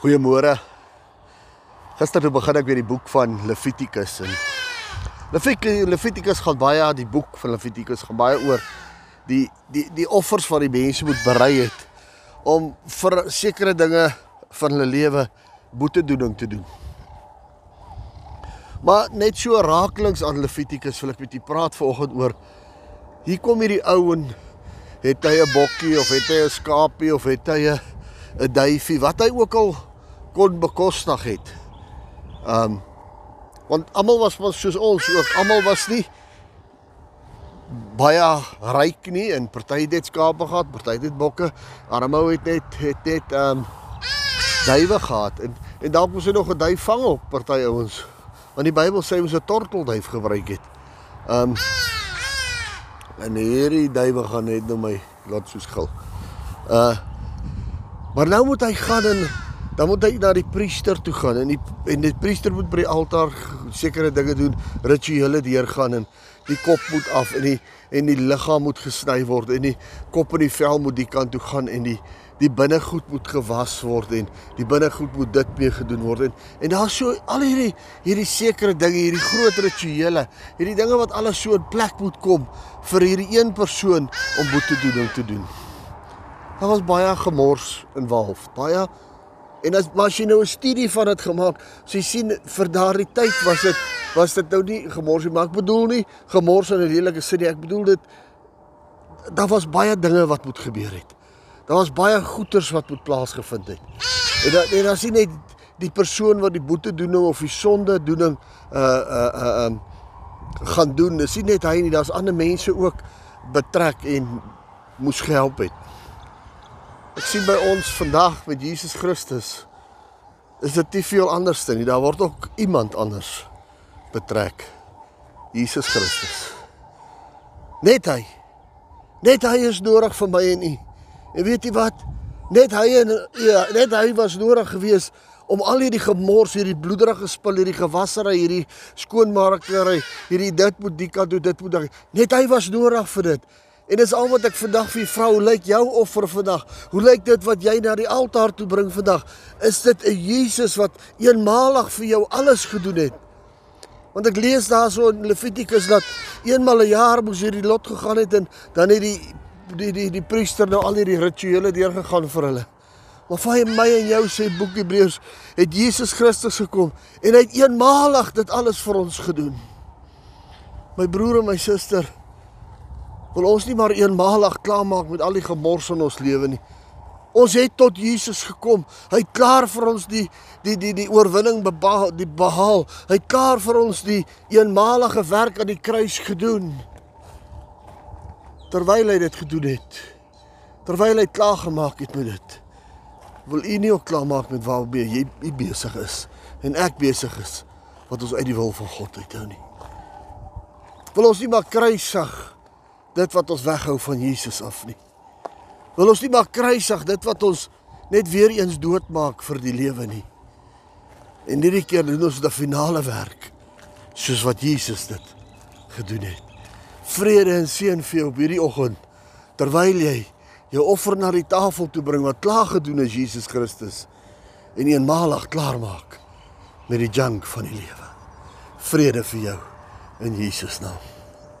Goeiemôre. Gister toe begin ek weer die boek van Levitikus en Levitikus gaan baie die boek van Levitikus gaan baie oor die die die offers wat die mense moet berei het om vir sekere dinge van hulle lewe boetedoening te doen. Maar net so raaklings aan Levitikus wil ek met u praat vanoggend oor hier kom hierdie ou en het hy 'n bokkie of het hy 'n skaapie of het hy 'n 'n duifie wat hy ook al kon bekostig het. Um want almal was was soos ons ook, almal was nie baie ryk nie en party het skape gehad, party het bokke. Armou het net het net um duwe gehad en en dalk moes hy nog 'n duif vang op party ouens. Want die Bybel sê ons 'n tortelduif gebruik het. Um en hierdie duwe gaan net nou my laat soos gil. Uh maar nou moet hy gaan en dan moet hy na die priester toe gaan en die en die priester moet by die altaar sekere dinge doen, rituele deurgaan en die kop moet af en die en die liggaam moet gesny word en die kop en die vel moet die kant toe gaan en die die binnegoed moet gewas word en die binnegoed moet dit mee gedoen word en en daar's so al hierdie hierdie sekere dinge, hierdie groot rituele, hierdie dinge wat alles so in plek moet kom vir hierdie een persoon om boete doen om te doen. Daar was baie gemors involf, baie En as as jy nou 'n studie van dit gemaak, so jy sien vir daardie tyd was dit was dit nou nie gemors nie, maar ek bedoel nie gemors in 'n lelike sin nie. Ek bedoel dit daar was baie dinge wat moet gebeur het. Daar was baie goeters wat moet plaasgevind het. En dan en as jy net die persoon wat die boete doening of die sonde doening uh uh uh um gaan doen, dis nie net hy nie, daar's ander mense ook betrek en moes gehelp het. Ek sien by ons vandag met Jesus Christus is dit nie veel anders nie. Daar word ook iemand anders betrek. Jesus Christus. Net hy. Net hy is nodig vir my en u. En weet jy wat? Net hy en ja, net hy was nodig geweest om al hierdie gemors, hierdie bloederige spul, hierdie gewassery, hierdie skoonmakery, hierdie dit moet die kant toe, dit moet dan. Net hy was nodig vir dit. En dis al wat ek vandag vir vrou, lyk jou offer vandag? Hoe lyk dit wat jy na die altaar toe bring vandag? Is dit 'n Jesus wat eenmalig vir jou alles gedoen het? Want ek lees daarso in Levitikus dat eenmal 'n jaar moes hierdie lot gegaan het en dan het die die die die priester nou al hierdie rituele deurgegaan vir hulle. Maar vir my en jou sê boek Hebreërs het Jesus Christus gekom en hy het eenmalig dit alles vir ons gedoen. My broer en my suster wil ons nie maar eenmalig klaarmaak met al die gemors in ons lewe nie. Ons het tot Jesus gekom. Hy het klaar vir ons die die die die oorwinning behaal, die behaal. Hy het klaar vir ons die eenmalige werk aan die kruis gedoen. Terwyl hy dit gedoen het, terwyl hy klaar gemaak het met dit, wil u nie ook klaar maak met waarmee jy, jy besig is en ek besig is wat ons uit die wil van God uithou nie. Wil ons nie maar kruisig dit wat ons weghou van Jesus af nie. Wil ons nie maar kruisig dit wat ons net weer eens doodmaak vir die lewe nie. En hierdie keer doen ons die finale werk soos wat Jesus dit gedoen het. Vrede en seën vir jou op hierdie oggend terwyl jy jou offer na die tafel toe bring wat klaar gedoen is Jesus Christus en eenmalig klaar maak met die junk van die lewe. Vrede vir jou in Jesus naam.